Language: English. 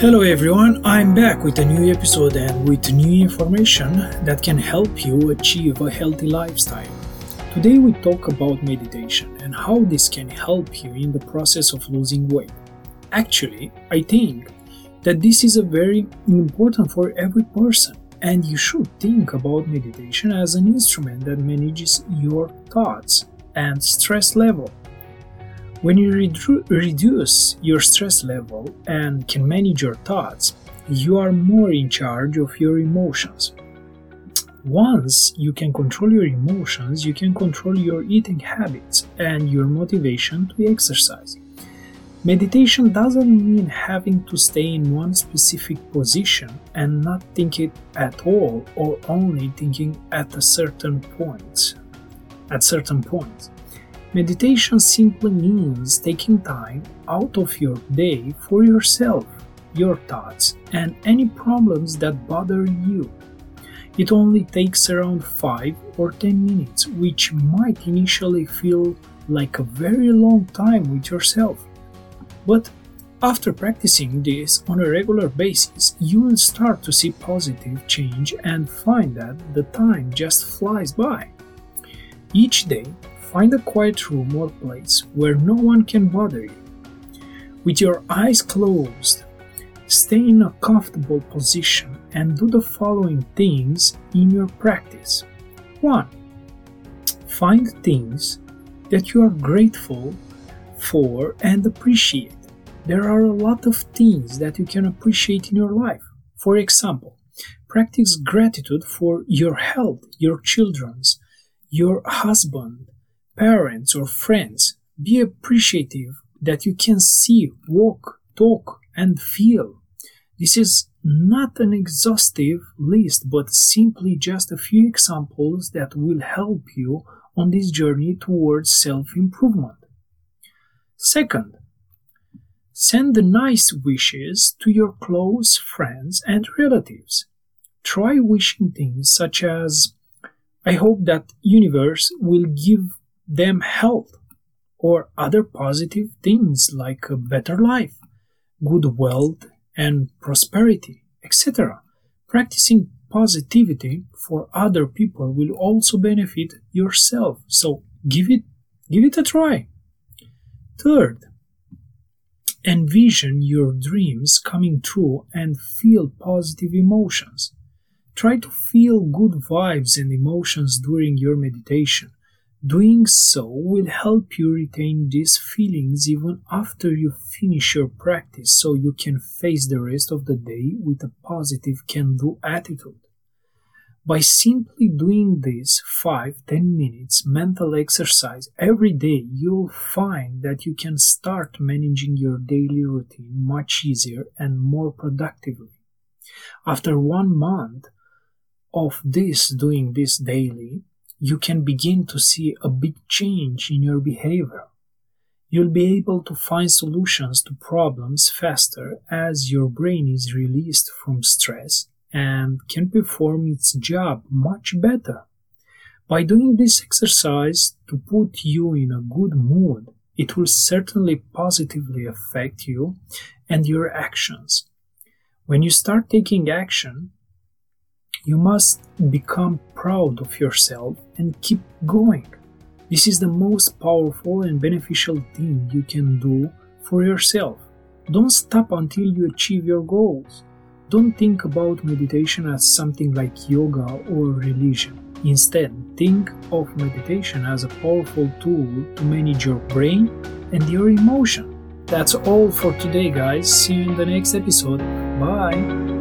Hello everyone, I'm back with a new episode and with new information that can help you achieve a healthy lifestyle. Today we talk about meditation and how this can help you in the process of losing weight. Actually, I think that this is a very important for every person and you should think about meditation as an instrument that manages your thoughts and stress level when you redu- reduce your stress level and can manage your thoughts, you are more in charge of your emotions. Once you can control your emotions, you can control your eating habits and your motivation to exercise. Meditation doesn't mean having to stay in one specific position and not thinking at all or only thinking at a certain point. At certain points. Meditation simply means taking time out of your day for yourself, your thoughts, and any problems that bother you. It only takes around 5 or 10 minutes, which might initially feel like a very long time with yourself. But after practicing this on a regular basis, you will start to see positive change and find that the time just flies by. Each day, Find a quiet room or place where no one can bother you. With your eyes closed, stay in a comfortable position and do the following things in your practice. 1. Find things that you are grateful for and appreciate. There are a lot of things that you can appreciate in your life. For example, practice gratitude for your health, your children's, your husband, parents or friends, be appreciative that you can see, walk, talk, and feel. This is not an exhaustive list, but simply just a few examples that will help you on this journey towards self improvement. Second, send the nice wishes to your close friends and relatives. Try wishing things such as I hope that universe will give them health or other positive things like a better life, good wealth and prosperity, etc. Practicing positivity for other people will also benefit yourself. So give it give it a try. Third, envision your dreams coming true and feel positive emotions. Try to feel good vibes and emotions during your meditation. Doing so will help you retain these feelings even after you finish your practice so you can face the rest of the day with a positive can do attitude. By simply doing this 5 10 minutes mental exercise every day, you'll find that you can start managing your daily routine much easier and more productively. After one month of this doing this daily, you can begin to see a big change in your behavior. You'll be able to find solutions to problems faster as your brain is released from stress and can perform its job much better. By doing this exercise to put you in a good mood, it will certainly positively affect you and your actions. When you start taking action, you must become proud of yourself and keep going. This is the most powerful and beneficial thing you can do for yourself. Don't stop until you achieve your goals. Don't think about meditation as something like yoga or religion. Instead, think of meditation as a powerful tool to manage your brain and your emotion. That's all for today, guys. See you in the next episode. Bye.